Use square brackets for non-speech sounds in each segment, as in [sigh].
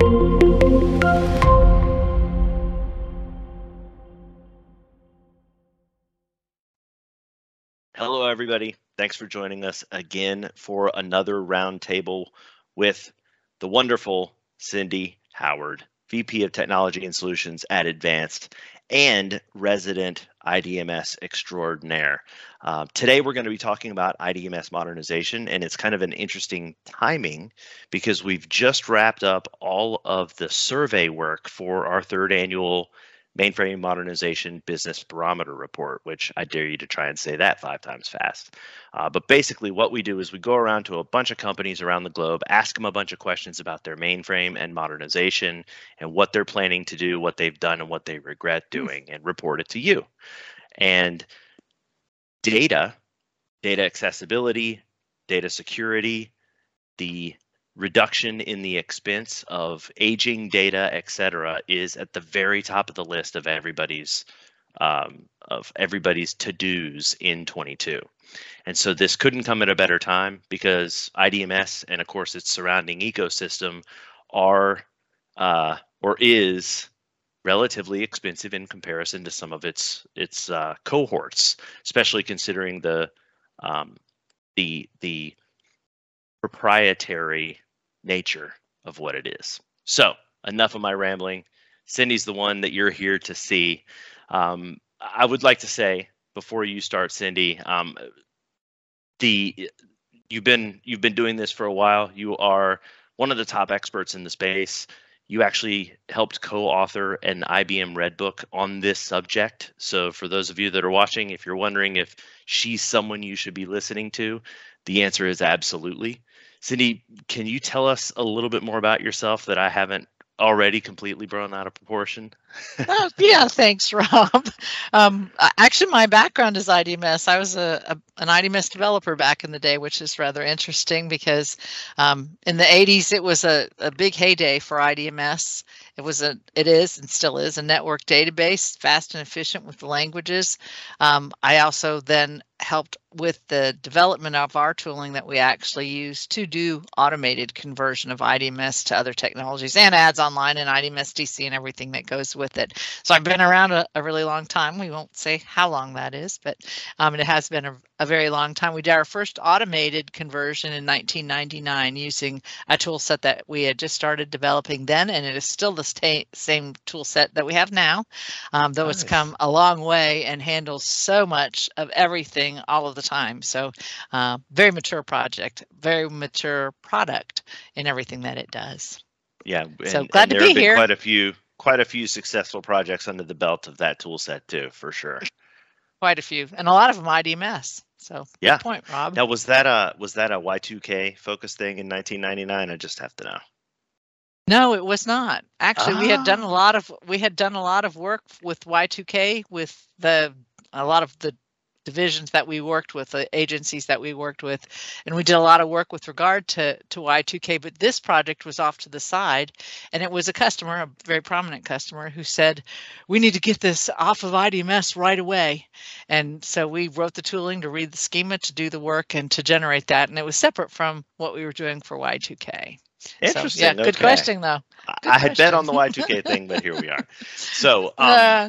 Hello, everybody. Thanks for joining us again for another roundtable with the wonderful Cindy Howard, VP of Technology and Solutions at Advanced and resident IDMS extraordinaire. Uh, today, we're going to be talking about IDMS modernization, and it's kind of an interesting timing because we've just wrapped up all of the survey work for our third annual mainframe modernization business barometer report, which I dare you to try and say that five times fast. Uh, but basically, what we do is we go around to a bunch of companies around the globe, ask them a bunch of questions about their mainframe and modernization and what they're planning to do, what they've done, and what they regret hmm. doing, and report it to you. And data, data accessibility, data security, the reduction in the expense of aging data, et cetera, is at the very top of the list of everybody's um, of everybody's to-dos in 22. And so this couldn't come at a better time because IDMS and of course its surrounding ecosystem are uh, or is relatively expensive in comparison to some of its its uh, cohorts, especially considering the um, the the proprietary nature of what it is. So, enough of my rambling. Cindy's the one that you're here to see. Um, I would like to say before you start, Cindy, um, the you've been you've been doing this for a while. You are one of the top experts in the space. You actually helped co-author an IBM Red Book on this subject. So for those of you that are watching, if you're wondering if she's someone you should be listening to, the answer is absolutely. Cindy, can you tell us a little bit more about yourself that I haven't already completely blown out of proportion? Oh, yeah, thanks, [laughs] Rob. Um, actually, my background is IDMS. I was a, a, an IDMS developer back in the day, which is rather interesting because um, in the 80s it was a, a big heyday for IDMS. It was a, it is and still is a network database, fast and efficient with the languages. Um, I also then helped with the development of our tooling that we actually use to do automated conversion of IDMS to other technologies and ads online and IDMS DC and everything that goes with it. So I've been around a, a really long time. We won't say how long that is, but um, it has been a, a very long time. We did our first automated conversion in 1999 using a tool set that we had just started developing then, and it is still the sta- same tool set that we have now, um, though nice. it's come a long way and handles so much of everything all of the time. So, uh, very mature project, very mature product in everything that it does. Yeah, so and, glad and to be here. Quite a few, quite a few successful projects under the belt of that tool set too, for sure. [laughs] Quite a few, and a lot of them IDMS. So yeah, point, Rob. Now was that a was that a Y2K focus thing in 1999? I just have to know. No, it was not. Actually, we had done a ah. lot of we had done a lot of work with Y2K with the a lot of the divisions that we worked with, the agencies that we worked with, and we did a lot of work with regard to to Y2K. But this project was off to the side, and it was a customer, a very prominent customer, who said, "We need to get this off of IDMS right away." And so we wrote the tooling to read the schema, to do the work, and to generate that. And it was separate from what we were doing for Y2K. Interesting. So, yeah, good question though. Good I had bet on the Y2K thing, but here we are. So, [laughs] um, uh,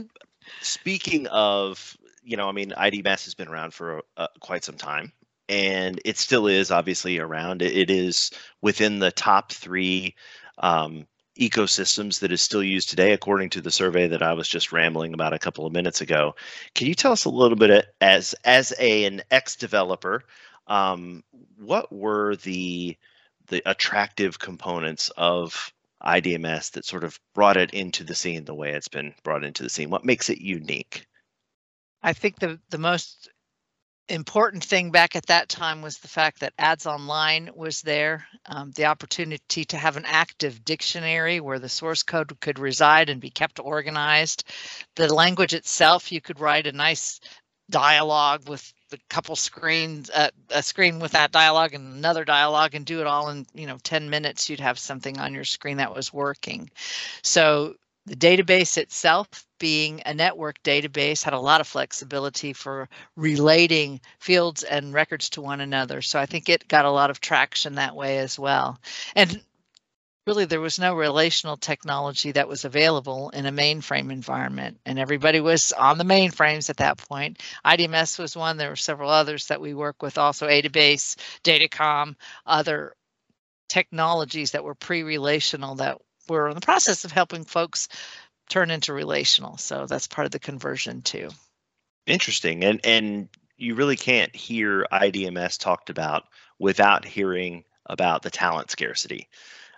speaking of you know, I mean, IDMS has been around for uh, quite some time, and it still is obviously around. It, it is within the top three um, ecosystems that is still used today, according to the survey that I was just rambling about a couple of minutes ago. Can you tell us a little bit as as a, an ex developer, um, what were the the attractive components of IDMS that sort of brought it into the scene the way it's been brought into the scene? What makes it unique? I think the the most important thing back at that time was the fact that ads online was there um, the opportunity to have an active dictionary where the source code could reside and be kept organized. The language itself you could write a nice dialogue with a couple screens uh, a screen with that dialogue and another dialogue and do it all in you know 10 minutes. You'd have something on your screen that was working. So the database itself, being a network database, had a lot of flexibility for relating fields and records to one another. So I think it got a lot of traction that way as well. And really there was no relational technology that was available in a mainframe environment and everybody was on the mainframes at that point idms was one there were several others that we work with also Adabas datacom other technologies that were pre-relational that were in the process of helping folks turn into relational so that's part of the conversion too interesting and and you really can't hear idms talked about without hearing about the talent scarcity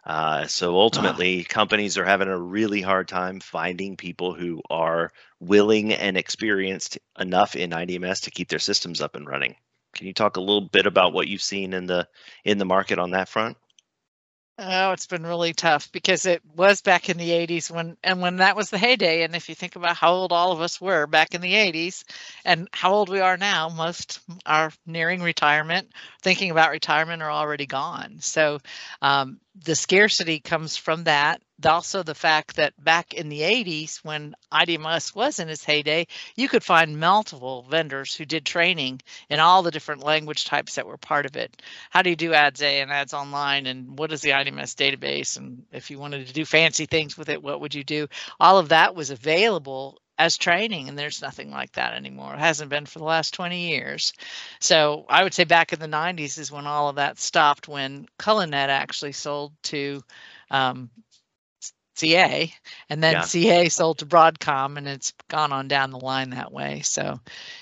uh, so ultimately, uh companies are having a really hard time finding people who are willing and experienced enough in IDMS to keep their systems up and running. Can you talk a little bit about what you've seen in the in the market on that front? Oh, it's been really tough because it was back in the 80s when and when that was the heyday and if you think about how old all of us were back in the 80s and how old we are now, most are nearing retirement, thinking about retirement are already gone. So um, the scarcity comes from that. Also, the fact that back in the 80s, when IDMS was in its heyday, you could find multiple vendors who did training in all the different language types that were part of it. How do you do ads A and ads online? And what is the IDMS database? And if you wanted to do fancy things with it, what would you do? All of that was available as training and there's nothing like that anymore it hasn't been for the last 20 years so i would say back in the 90s is when all of that stopped when cullinet actually sold to um, ca and then yeah. ca sold to broadcom and it's gone on down the line that way so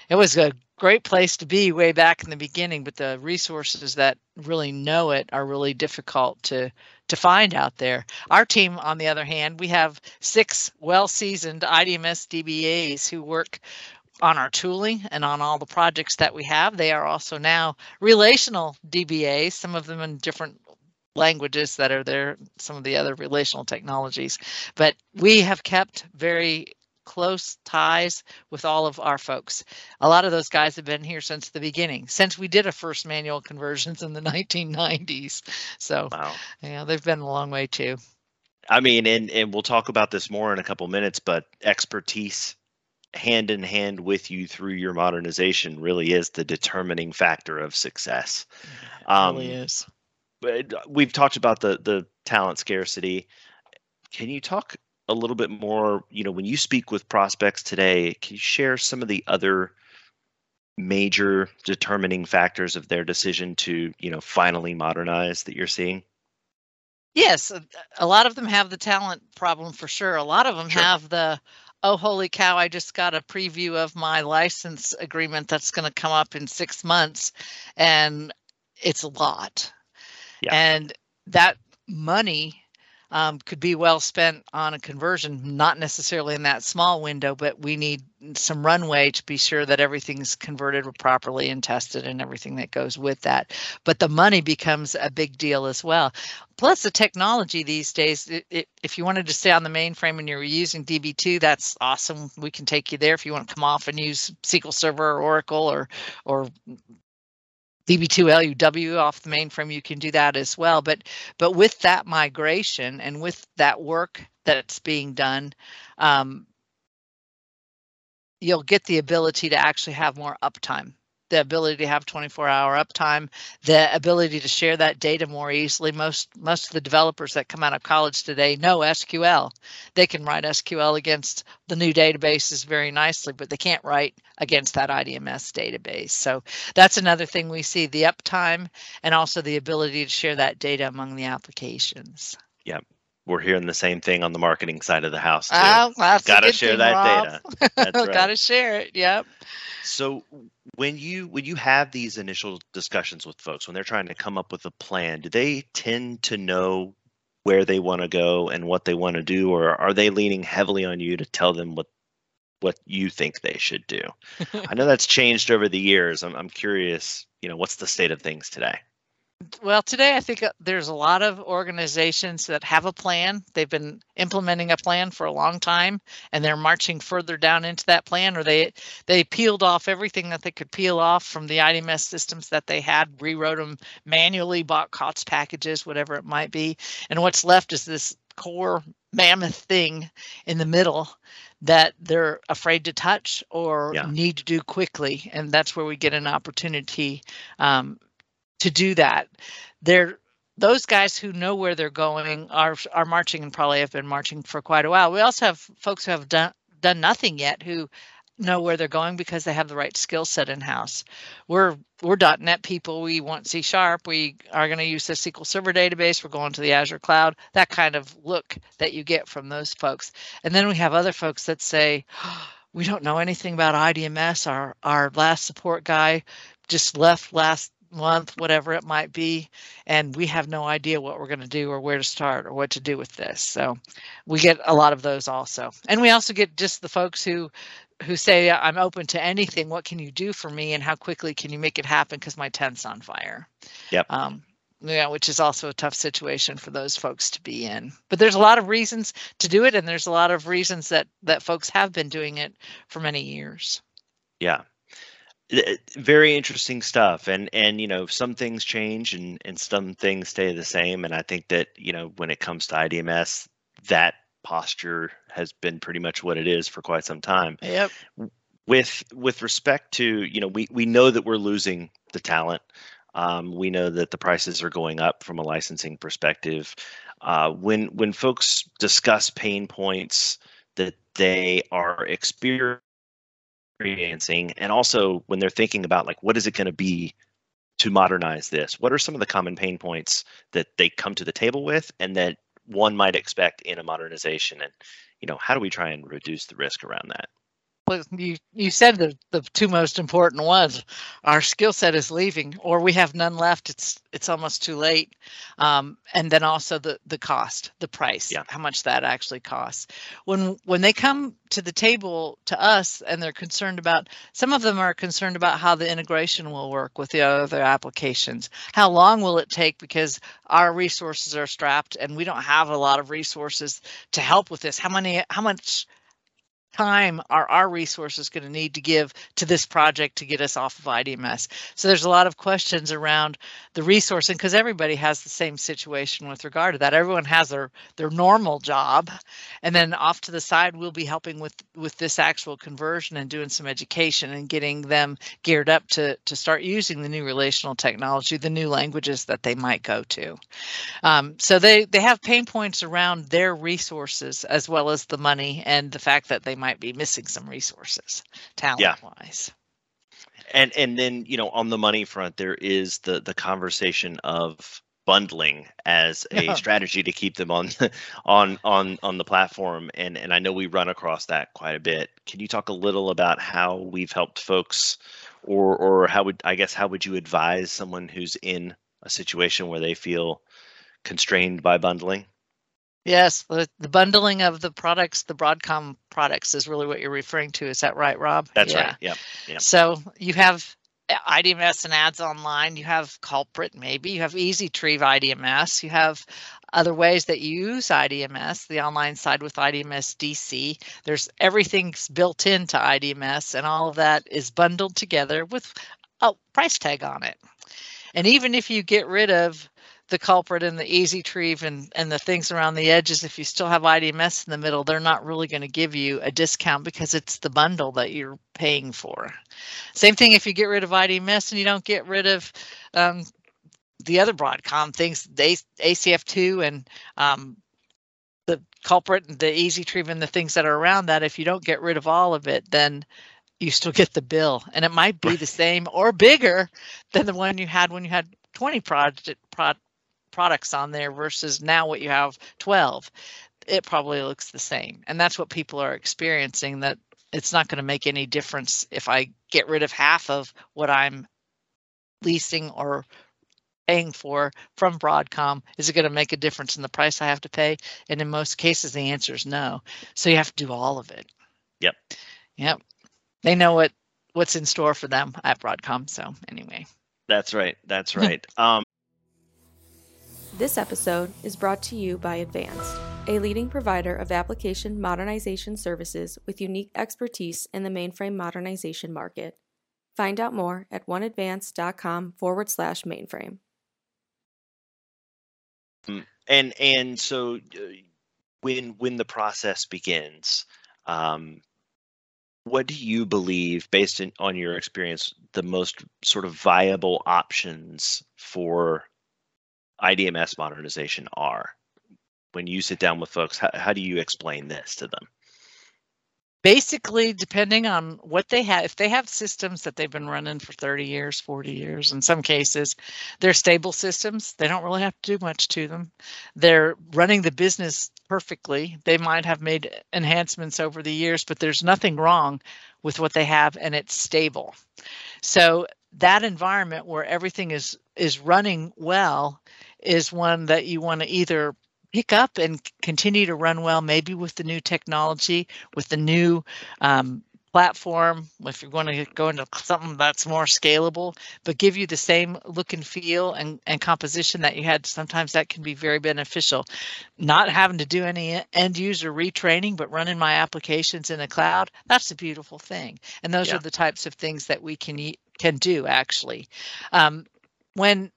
it was a great place to be way back in the beginning but the resources that really know it are really difficult to to find out there. Our team, on the other hand, we have six well seasoned IDMS DBAs who work on our tooling and on all the projects that we have. They are also now relational DBAs, some of them in different languages that are there, some of the other relational technologies. But we have kept very close ties with all of our folks. A lot of those guys have been here since the beginning, since we did a first manual conversions in the [laughs] 1990s. So, wow. yeah, they've been a long way too. I mean, and and we'll talk about this more in a couple minutes, but expertise hand in hand with you through your modernization really is the determining factor of success. It um, really is. But uh, we've talked about the the talent scarcity. Can you talk a little bit more, you know, when you speak with prospects today, can you share some of the other major determining factors of their decision to, you know, finally modernize that you're seeing? Yes, uh, a lot of them have the talent problem for sure. A lot of them sure. have the oh holy cow i just got a preview of my license agreement that's going to come up in six months and it's a lot yeah. and that money um, could be well spent on a conversion, not necessarily in that small window, but we need some runway to be sure that everything's converted properly and tested and everything that goes with that. But the money becomes a big deal as well. Plus, the technology these days, it, it, if you wanted to stay on the mainframe and you're using DB2, that's awesome. We can take you there. If you want to come off and use SQL Server or Oracle or or DB2 LUW off the mainframe, you can do that as well. But but with that migration and with that work that's being done, um, you'll get the ability to actually have more uptime the ability to have 24 hour uptime, the ability to share that data more easily. Most most of the developers that come out of college today know SQL. They can write SQL against the new databases very nicely, but they can't write against that IDMS database. So that's another thing we see the uptime and also the ability to share that data among the applications. Yeah, we're hearing the same thing on the marketing side of the house. Too. Oh, Got to share thing, that Rob. data. [laughs] right. Got to share it. Yep. So when you when you have these initial discussions with folks when they're trying to come up with a plan, do they tend to know where they want to go and what they want to do, or are they leaning heavily on you to tell them what what you think they should do? [laughs] I know that's changed over the years. I'm I'm curious. You know, what's the state of things today? Well, today I think uh, there's a lot of organizations that have a plan. They've been implementing a plan for a long time and they're marching further down into that plan or they they peeled off everything that they could peel off from the IDMS systems that they had, rewrote them manually, bought COTS packages, whatever it might be. And what's left is this core mammoth thing in the middle that they're afraid to touch or yeah. need to do quickly. And that's where we get an opportunity um, to do that. They're those guys who know where they're going are are marching and probably have been marching for quite a while. We also have folks who have done done nothing yet who know where they're going because they have the right skill set in house. We're we're .NET people. We want C sharp. We are going to use the SQL Server database. We're going to the Azure cloud. That kind of look that you get from those folks. And then we have other folks that say, oh, we don't know anything about IDMS. Our our last support guy just left last month, whatever it might be, and we have no idea what we're going to do or where to start or what to do with this. So we get a lot of those also. And we also get just the folks who who say I'm open to anything. What can you do for me, and how quickly can you make it happen? Because my tent's on fire. Yep. Um, yeah, which is also a tough situation for those folks to be in. But there's a lot of reasons to do it, and there's a lot of reasons that that folks have been doing it for many years. Yeah, very interesting stuff. And and you know some things change and and some things stay the same. And i think that you know when it comes to idms that posture has been pretty much what it is for quite some time. Yep. With with respect to you know we we know that we're losing the talent. Um, we know that the prices are going up from a licensing perspective. Uh, when when folks discuss pain points that they are experiencing experiencing and also when they're thinking about like what is it going to be to modernize this? What are some of the common pain points that they come to the table with and that one might expect in a modernization? And you know how do we try and reduce the risk around that you you said the the two most important ones. Our skill set is leaving or we have none left. It's it's almost too late. Um, and then also the the cost the price yeah. how much that actually costs. When when they come to the table to us and they're concerned about some of them are concerned about how the integration will work with the other applications. How long will it take? Because our resources are strapped and we don't have a lot of resources to help with this. How many how much time are our resources going to need to give to this project to get us off of IDMS? So there's a lot of questions around the resourcing because everybody has the same situation with regard to that. Everyone has their their normal job, and then off to the side we'll be helping with with this actual conversion and doing some education and getting them geared up to to start using the new relational technology, the new languages that they might go to. Um, so they they have pain points around their resources as well as the money and the fact that they might be missing some resources talent yeah. wise and and then you know on the money front there is the the conversation of bundling as a yeah. strategy to keep them on [laughs] on on on the platform and and I know we run across that quite a bit. Can you talk a little about how we've helped folks or or how would I guess how would you advise someone who's in a situation where they feel constrained by bundling? Yes, the, the bundling of the products, the Broadcom products is really what you're referring to. Is that right, Rob? That's yeah. right. Yeah. yeah. So you have IDMS and ads online. You have Culprit, maybe. You have EasyTrieve IDMS. You have other ways that you use IDMS, the online side with IDMS DC. There's everything's built into IDMS, and all of that is bundled together with a price tag on it. And even if you get rid of the culprit and the easy EasyTrieve and, and the things around the edges, if you still have IDMS in the middle, they're not really going to give you a discount because it's the bundle that you're paying for. Same thing if you get rid of IDMS and you don't get rid of um, the other Broadcom things, the ACF2 and um, the culprit and the EasyTrieve and the things that are around that. If you don't get rid of all of it, then you still get the bill and it might be the same or bigger than the one you had when you had 20 project, pro, products on there versus now what you have 12 it probably looks the same. And that's what people are experiencing that it's not going to make any difference if i get rid of half of what i'm leasing or paying for from broadcom. Is it going to make a difference in the price i have to pay? And in most cases the answer is no. So you have to do all of it. Yep. Yep. They know what what's in store for them at broadcom so anyway. That's right. That's [laughs] right. Um this episode is brought to you by Advanced, a leading provider of application modernization services with unique expertise in the mainframe modernization market. Find out more at oneadvanced.com forward slash mainframe. And and so uh, when when the process begins, um, what do you believe, based in, on your experience, the most sort of viable options for IDMS modernization are? When you sit down with folks, how, how do you explain this to them? basically depending on what they have if they have systems that they've been running for 30 years 40 years in some cases they're stable systems they don't really have to do much to them they're running the business perfectly they might have made enhancements over the years but there's nothing wrong with what they have and it's stable so that environment where everything is is running well is one that you want to either pick up and continue to run well, maybe with the new technology, with the new um, platform, if you're going to go into something that's more scalable, but give you the same look and feel and, and composition that you had, sometimes that can be very beneficial. Not having to do any end user retraining, but running my applications in a cloud, that's a beautiful thing. And those yeah. are the types of things that we can can do actually. Um, when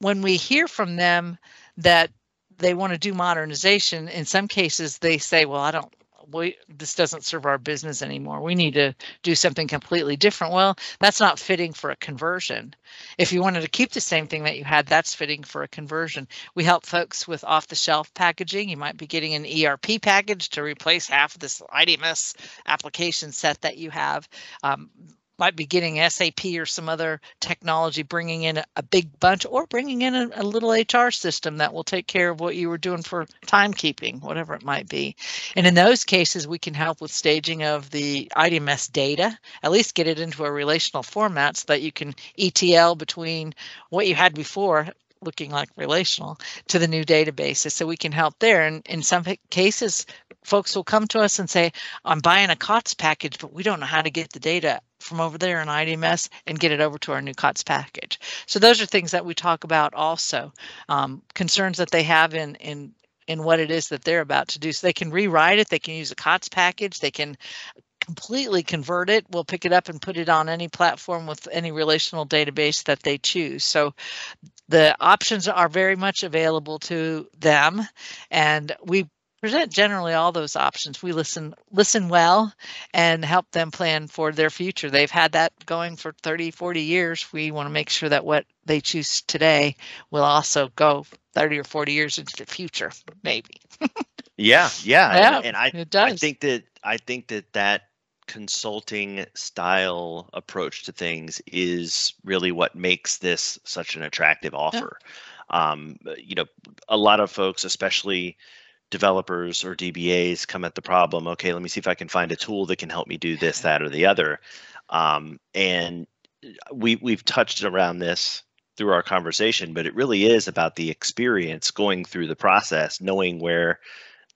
when we hear from them that they want to do modernization in some cases they say well i don't we this doesn't serve our business anymore. We need to do something completely different. Well that's not fitting for a conversion. If you wanted to keep the same thing that you had that's fitting for a conversion. We help folks with off the shelf packaging. You might be getting an erp package to replace half of this idms application set that you have. Um, might be getting SAP or some other technology, bringing in a, big bunch, or bringing in a, a, little HR system that will take care of what you were doing for timekeeping, whatever it might be. And in those cases, we can help with staging of the IDMS data, at least get it into a relational format so that you can ETL between what you had before looking like relational to the new databases so we can help there and in some cases folks will come to us and say i'm buying a COTS package but we don't know how to get the data from over there in IDMS and get it over to our new COTS package. So those are things that we talk about also. Um, concerns that they have in in in what it is that they're about to do. So they can rewrite it. They can use a COTS package. They can completely convert it. We'll pick it up and put it on any platform with any relational database that they choose. So the options are very much available to them, and we present generally all those options. We listen listen well and help them plan for their future. They've had that going for 30, 40 years. We want to make sure that what they choose today will also go 30 or 40 years into the future, maybe. yeah, [laughs] yeah. yeah and, and I. I think that I think that that consulting style approach to things is really what makes this such an attractive offer. Yeah. Um, you know, a lot of folks, especially developers or DBAs come at the problem. Okay, let me see if I can find a tool that can help me do this, that, or the other. Um, and uh, we we've touched around this through our conversation, but it really is about the experience going through the process, knowing where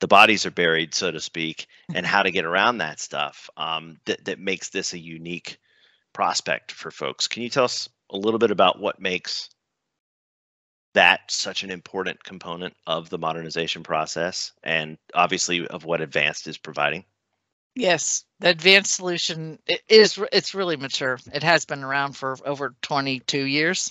the bodies are buried, so to speak, and how to get around that stuff. Um, that that makes this a unique prospect for folks. Can you tell us a little bit about what makes that such an important component of the modernization process and obviously of what advanced is providing. Yes the advanced solution is it's really mature. It has been around for over 22 years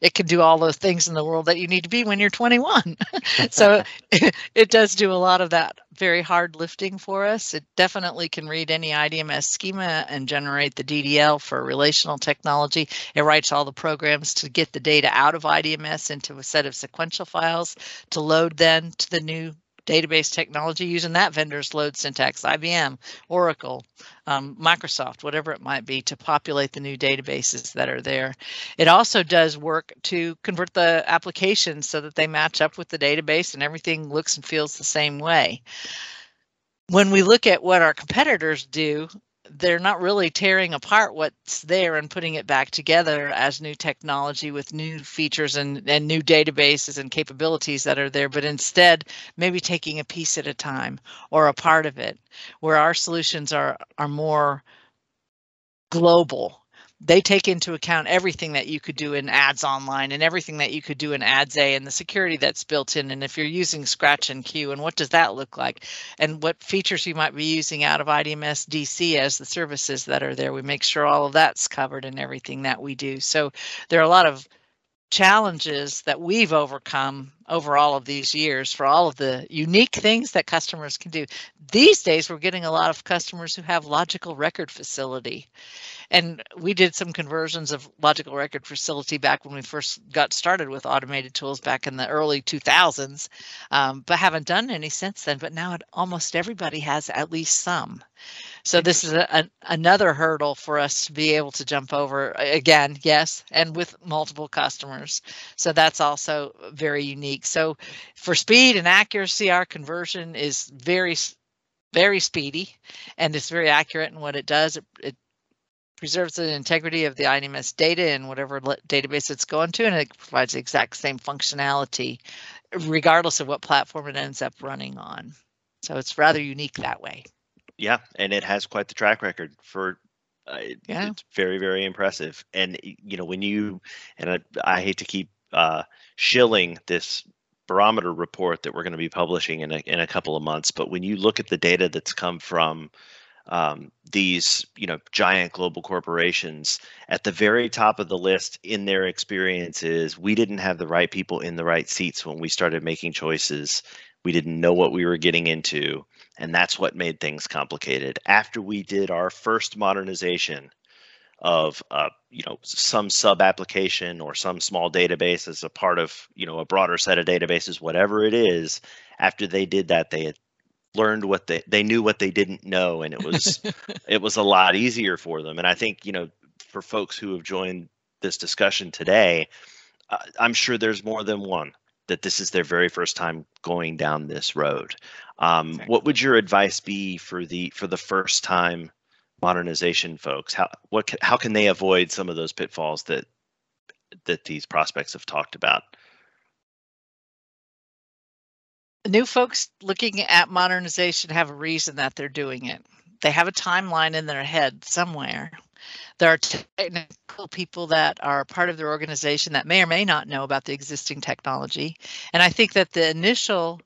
it can do all those things in the world that you need to be when you're 21. [laughs] so it, [laughs] it, does do a lot of that very hard lifting for us. It definitely can read any IDMS schema and generate the DDL for relational technology. It writes all the programs to get the data out of IDMS into a set of sequential files to load then to the new database technology using that vendor's load syntax, IBM, Oracle, um, Microsoft, whatever it might be, to populate the new databases that are there. It also does work to convert the applications so that they match up with the database and everything looks and feels the same way. When we look at what our competitors do, they're not really tearing apart what's there and putting it back together as new technology with new features and, and new databases and capabilities that are there, but instead maybe taking a piece at a time or a part of it, where our solutions are are more global they take into account everything that you could do in ads online and everything that you could do in ads a and the security that's built in. And if you're using scratch and queue and what does that look like? And what features you might be using out of idms dc as the services that are there. We make sure all of that's covered in everything that we do. So there are a lot of challenges that we've overcome over all of these years for all of the unique things that customers can do. These days, we're getting a lot of customers who have logical record facility. And we did some conversions of logical record facility back when we first got started with automated tools back in the early 2000s, um, but haven't done any since then. But now it, almost everybody has at least some. So this is a, a, another hurdle for us to be able to jump over again, yes, and with multiple customers. So that's also very unique. So for speed and accuracy, our conversion is very, very speedy and it's very accurate in what it does. It, it preserves the integrity of the IDMS data in whatever database it's going to, and it provides the exact same functionality regardless of what platform it ends up running on. So it's rather unique that way. Yeah, and it has quite the track record for. Uh, yeah. It's very very impressive, and you know when you and I, I hate to keep uh, shilling this barometer report that we're going to be publishing in a, in a couple of months, but when you look at the data that's come from um, these you know giant global corporations at the very top of the list in their experiences we didn't have the right people in the right seats when we started making choices we didn't know what we were getting into and that's what made things complicated. After we did our first modernization of uh, you know some sub application or some small database as a part of you know a broader set of databases, whatever it is, after they did that, they had learned what they they knew what they didn't know, and it was [laughs] it was a lot easier for them. And I think you know for folks who have joined this discussion today, uh, I'm sure there's more than one that this is their very first time going down this road. Um, okay. What would your advice be for the for the first time modernization folks? How what how can they avoid some of those pitfalls that that these prospects have talked about? New folks looking at modernization have a reason that they're doing it. They have a timeline in their head somewhere there are technical people that are part of their organization that may or may not know about the existing technology. And I think that the initial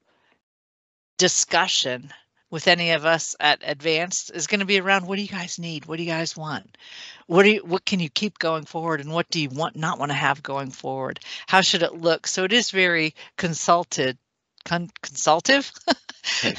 discussion with any of us at advanced is going to be around what do you guys need? What do you guys want? What do you what can you keep going forward and what do you want not want to have going forward? How should it look? So it is very consulted con- consultative? [laughs]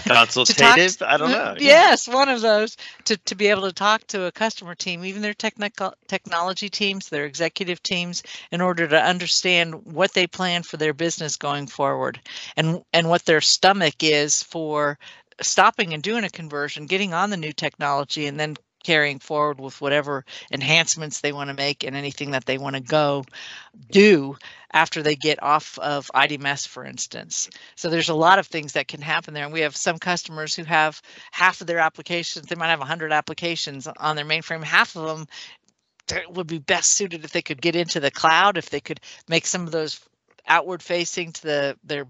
Consultative? I don't know yes one of those to, to be able to talk to a customer team even their technical technology teams their executive teams in order to understand what they plan for their business going forward and and what their stomach is for stopping and doing a conversion getting on the new technology and then carrying forward with whatever enhancements they want to make and anything that they want to go do after they get off of IDMS, for instance. So there's a lot of things that can happen there. And we have some customers who have half of their applications, they might have 100 applications on their mainframe. Half of them would be best suited if they could get into the cloud, if they could make some of those outward facing to the their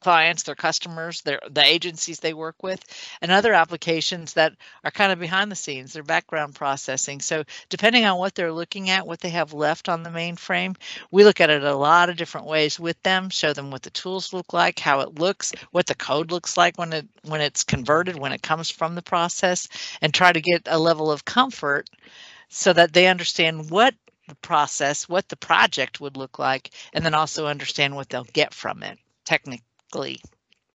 clients, their customers, their the agencies they work with, and other applications that are kind of behind the scenes, their background processing. So depending on what they're looking at, what they have left on the mainframe, we look at it a lot of different ways with them, show them what the tools look like, how it looks, what the code looks like when it when it's converted, when it comes from the process, and try to get a level of comfort so that they understand what the process, what the project would look like, and then also understand what they'll get from it technically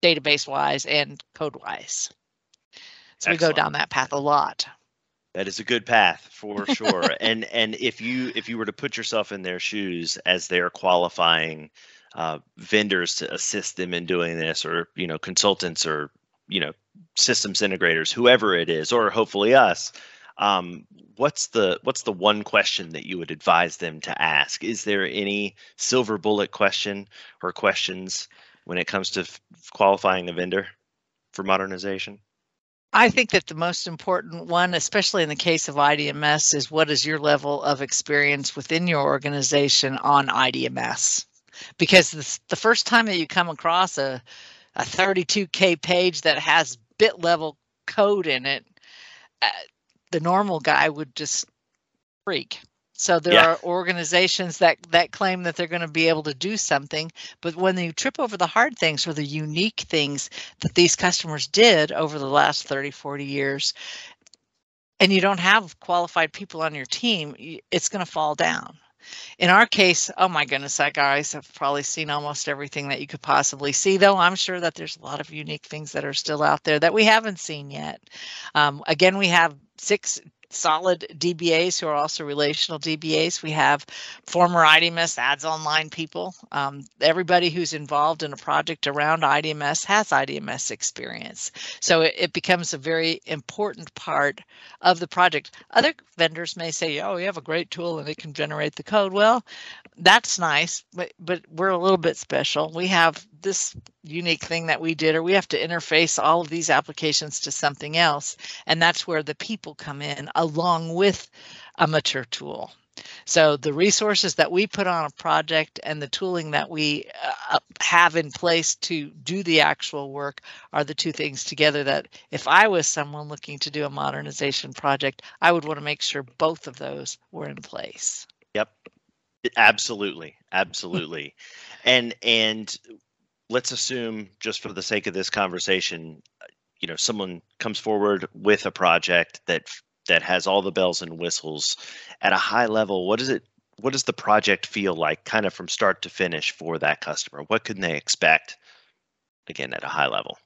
database wise and code wise. So Excellent. we go down that path a lot. That is a good path for sure. [laughs] and and if you if you were to put yourself in their shoes as they are qualifying uh, vendors to assist them in doing this, or you know consultants, or you know systems integrators, whoever it is, or hopefully us, um, what's the what's the one question that you would advise them to ask? Is there any silver bullet question or questions when it comes to f- qualifying a vendor for modernization? I think that the most important one, especially in the case of IDMS, is what is your level of experience within your organization on IDMS? Because the first time that you come across a, a 32K page that has bit level code in it, uh, the normal guy would just freak so there yeah. are organizations that that claim that they're going to be able to do something, but when you trip over the hard things or the unique things that these customers did over the last 30, 40 years, and you don't have qualified people on your team, it's going to fall down. In our case, oh my goodness, that guys have probably seen almost everything that you could possibly see, though I'm sure that there's a lot of unique things that are still out there that we haven't seen yet. Um, again, we have six solid DBAs who are also relational DBAs. We have former IDMS ads online people. Um, everybody who's involved in a project around IDMS has IDMS experience. So it, it, becomes a very important part of the project. Other vendors may say, oh, you have a great tool and it can generate the code. Well, that's nice, but, but we're a little bit special. We have this unique thing that we did, or we have to interface all of these applications to something else. And that's where the people come in along with a mature tool. So the resources that we put on a project and the tooling that we uh, have in place to do the actual work are the two things together that if I was someone looking to do a modernization project, I would want to make sure both of those were in place. Yep. Absolutely. Absolutely. and and let's assume just for the sake of this conversation you know someone comes forward with a project that that has all the bells and whistles at a high level. What does it what does the project feel like kind of from start to finish for that customer? What can they expect again at a high level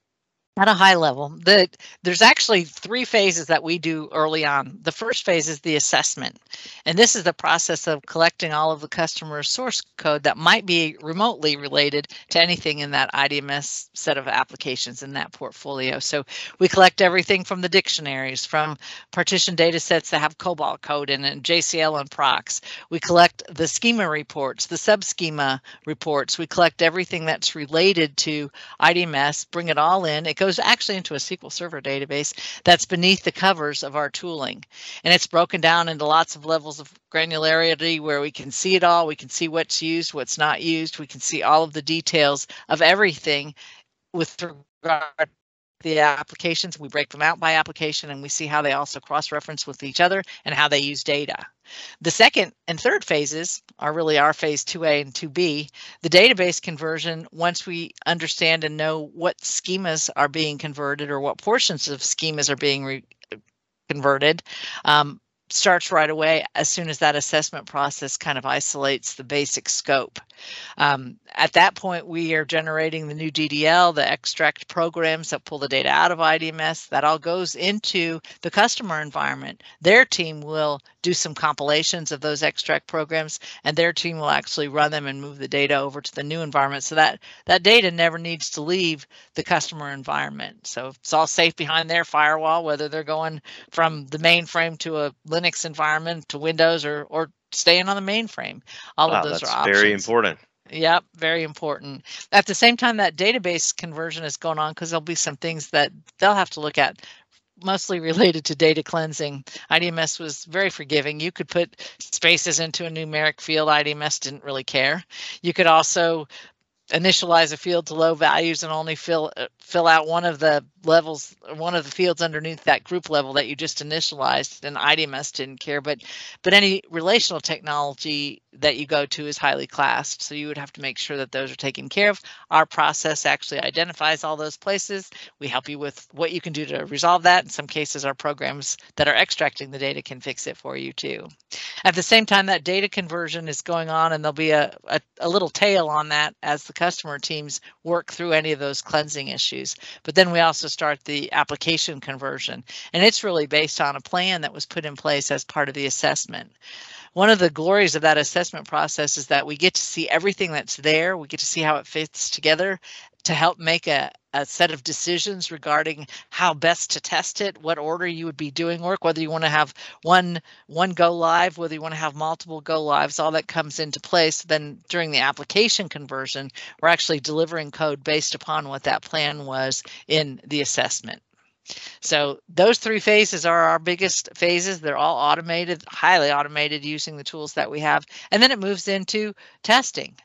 at a high level. That there's actually three phases that we do early on. The first phase is the assessment. And this is the process of collecting all of the customer source code that might be remotely related to anything in that idms set of applications in that portfolio. So we collect everything from the dictionaries from partition data sets that have cobol code in it jcl and procs we collect the schema reports the sub schema reports. We collect everything that's related to idms bring it all in. It goes goes actually into a SQL Server database that's beneath the covers of our tooling. And it's broken down into lots of levels of granularity where we can see it all. We can see what's used, what's not used. We can see all of the details of everything with regard the applications. We break them out by application and we see how they also cross reference with each other and how they use data. The second and third phases are really our phase 2A and 2B. The database conversion, once we understand and know what schemas are being converted or what portions of schemas are being converted, um, starts right away as soon as that assessment process kind of isolates the basic scope. Um, at that point, we are generating the new DDL, the extract programs that pull the data out of IDMS. That all goes into the customer environment. Their team will do some compilations of those extract programs, and their team will actually run them and move the data over to the new environment. So that that data never needs to leave the customer environment. So it's all safe behind their firewall, whether they're going from the mainframe to a Linux environment to Windows or or staying on the mainframe. All wow, of those are options. very important. Yep, very important. At the same time, that database conversion is going on because there'll be some things that they'll have to look at mostly related to data cleansing. IDMS was very forgiving. You could put spaces into a numeric field. IDMS didn't really care. You could also initialize a field to low values and only fill uh, fill out one of the levels one of the fields underneath that group level that you just initialized and IDMS didn't care but but any relational technology that you go to is highly classed so you would have to make sure that those are taken care of. Our process actually identifies all those places. We help you with what you can do to resolve that. In some cases our programs that are extracting the data can fix it for you too. At the same time that data conversion is going on and there'll be a, a, a little tail on that as the customer teams work through any of those cleansing issues. But then we also start the application conversion, and it's really based on a plan that was put in place as part of the assessment one of the glories of that assessment process is that we get to see everything that's there. We get to see how it fits together to help make a, a set of decisions regarding how best to test it, what order you would be doing work, whether you want to have one one go live, whether you want to have multiple go lives, all that comes into place. Then during the application conversion, we're actually delivering code based upon what that plan was in the assessment. So those three phases are our biggest phases. They're all automated, highly automated using the tools that we have. And then it moves into testing.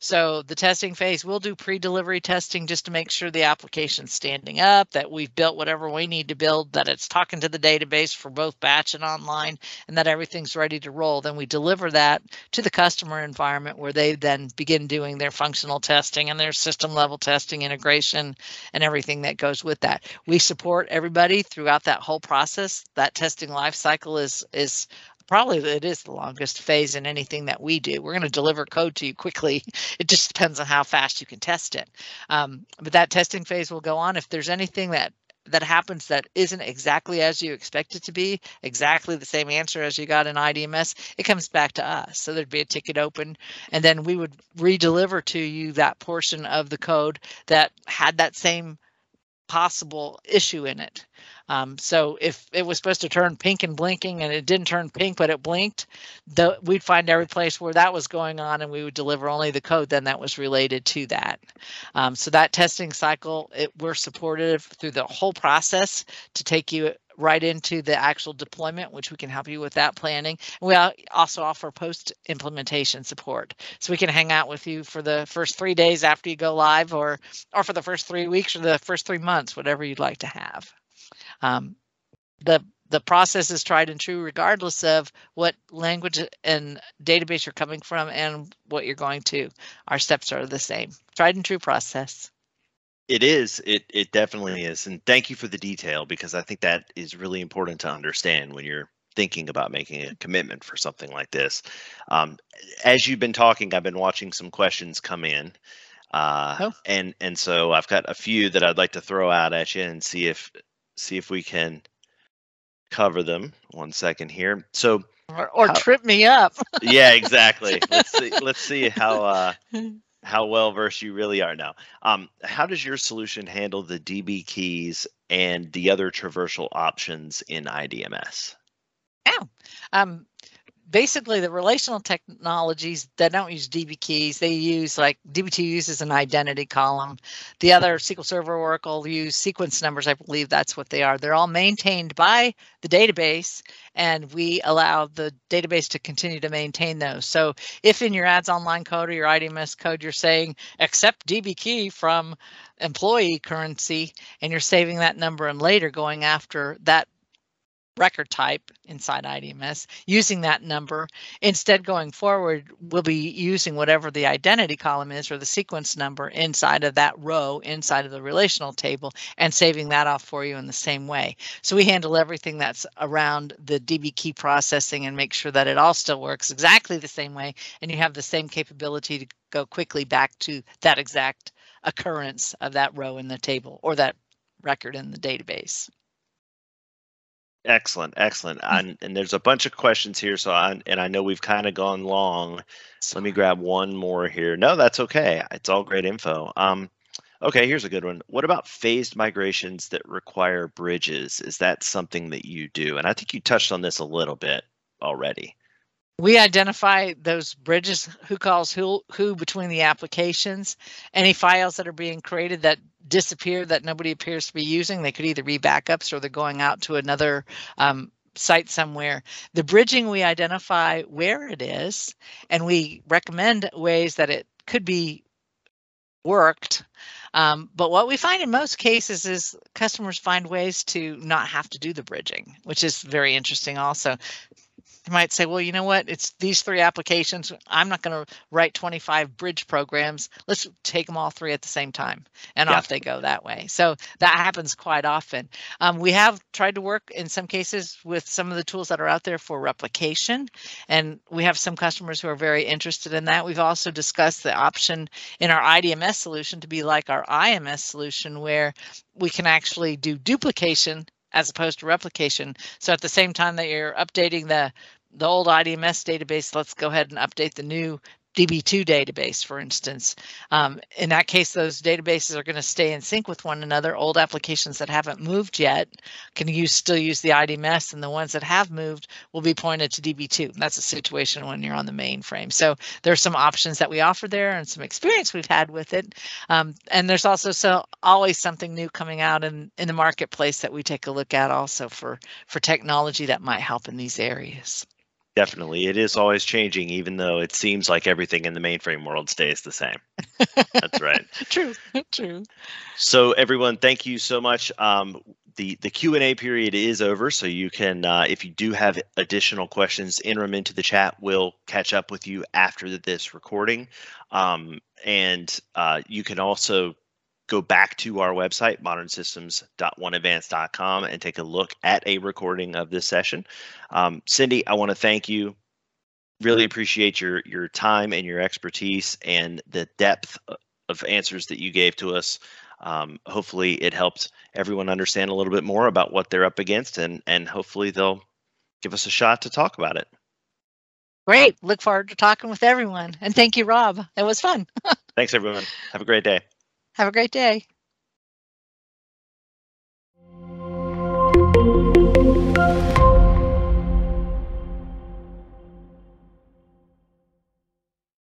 So the testing phase, we'll do pre-delivery testing just to make sure the application's standing up, that we've built whatever we need to build, that it's talking to the database for both batch and online, and that everything's ready to roll. Then we deliver that to the customer environment where they then begin doing their functional testing and their system level testing, integration, and everything that goes with that. We support everybody throughout that whole process. That testing life cycle is is probably it is the longest phase in anything that we do. We're going to deliver code to you quickly. [laughs] It just depends on how fast you can test it. Um, but that testing phase will go on. If there's anything that that happens that isn't exactly as you expect it to be, exactly the same answer as you got in IDMS, it comes back to us. So there'd be a ticket open, and then we would re-deliver to you that portion of the code that had that same possible issue in it. Um, so if it was supposed to turn pink and blinking and it didn't turn pink but it blinked, the, we'd find every place where that was going on and we would deliver only the code then that was related to that. Um, so that testing cycle, it, we're supportive through the whole process to take you right into the actual deployment, which we can help you with that planning. We also offer post implementation support. So we can hang out with you for the first three days after you go live or or for the first three weeks or the first three months, whatever you'd like to have. Um, the the process is tried and true regardless of what language and database you're coming from and what you're going to. Our steps are the same. Tried and true process. It is. It it definitely is. And thank you for the detail because I think that is really important to understand when you're thinking about making a commitment for something like this. Um, as you've been talking, I've been watching some questions come in. Uh, oh. and and so I've got a few that I'd like to throw out at you and see if see if we can cover them. One second here. So or, or how, trip me up. [laughs] yeah, exactly. Let's see. Let's see how uh, [laughs] how well versed you really are now. Um, how does your solution handle the DB keys and the other traversal options in IDMS? Yeah. Um, basically the relational technologies that don't use DB keys, they use like DB2 uses an identity column. The other SQL Server Oracle use sequence numbers. I believe that's what they are. They're all maintained by the database, and we allow the database to continue to maintain those. So if in your ADS/Online code or your IDMS code you're saying accept DB key from employee currency and you're saving that number and later going after that record type inside IDMS using that number. Instead, going forward, we'll be using whatever the identity column is or the sequence number inside of that row inside of the relational table and saving that off for you in the same way. So we handle everything that's around the DB key processing and make sure that it all still works exactly the same way and you have the same capability to go quickly back to that exact occurrence of that row in the table or that record in the database. Excellent, excellent. Mm. And, and there's a bunch of questions here, so I, and I know we've kind of gone long. So let me grab one more here. No, that's okay. It's all great info. Um, okay, here's a good one. What about phased migrations that require bridges? Is that something that you do? And I think you touched on this a little bit already we identify those bridges who calls who who between the applications any files that are being created that disappear that nobody appears to be using. They could either be backups or they're going out to another um, site somewhere. The bridging we identify where it is and we recommend ways that it could be worked um, but what we find in most cases is customers find ways to not have to do the bridging, which is very interesting also might say, well, you know what? It's these three applications. I'm not going to write 25 bridge programs. Let's take them all three at the same time, and yeah. off they go that way. So that happens quite often. Um, we have tried to work in some cases with some of the tools that are out there for replication, and we have some customers who are very interested in that. We've also discussed the option in our IDMS solution to be like our IMS solution, where we can actually do duplication as opposed to replication. So at the same time that you're updating the the old IDMS database, let's go ahead and update the new DB2 database, for instance. Um, in that case, those databases are going to stay in sync with one another. Old applications that haven't moved yet can use still use the IDMS, and the ones that have moved will be pointed to DB2. That's a situation when you're on the mainframe. So there's some options that we offer there and some experience we've had with it. Um, and there's also so always something new coming out in, in the marketplace that we take a look at also for, for technology that might help in these areas. Definitely. It is always changing, even though it seems like everything in the mainframe world stays the same. That's right. [laughs] true. True. So everyone, thank you so much. Um, the the Q&A period is over, so you can, uh, if you do have additional questions, enter them into the chat. We'll catch up with you after this recording. Um, and uh, you can also go back to our website, modernsystems.oneadvanced.com, and take a look at a recording of this session. Um, Cindy, I want to thank you. Really appreciate your your time and your expertise and the depth of answers that you gave to us. Um, hopefully, it helped everyone understand a little bit more about what they're up against, and and hopefully they'll give us a shot to talk about it. Great. Look forward to talking with everyone. And thank you, Rob. It was fun. [laughs] Thanks, everyone. Have a great day. Have a great day.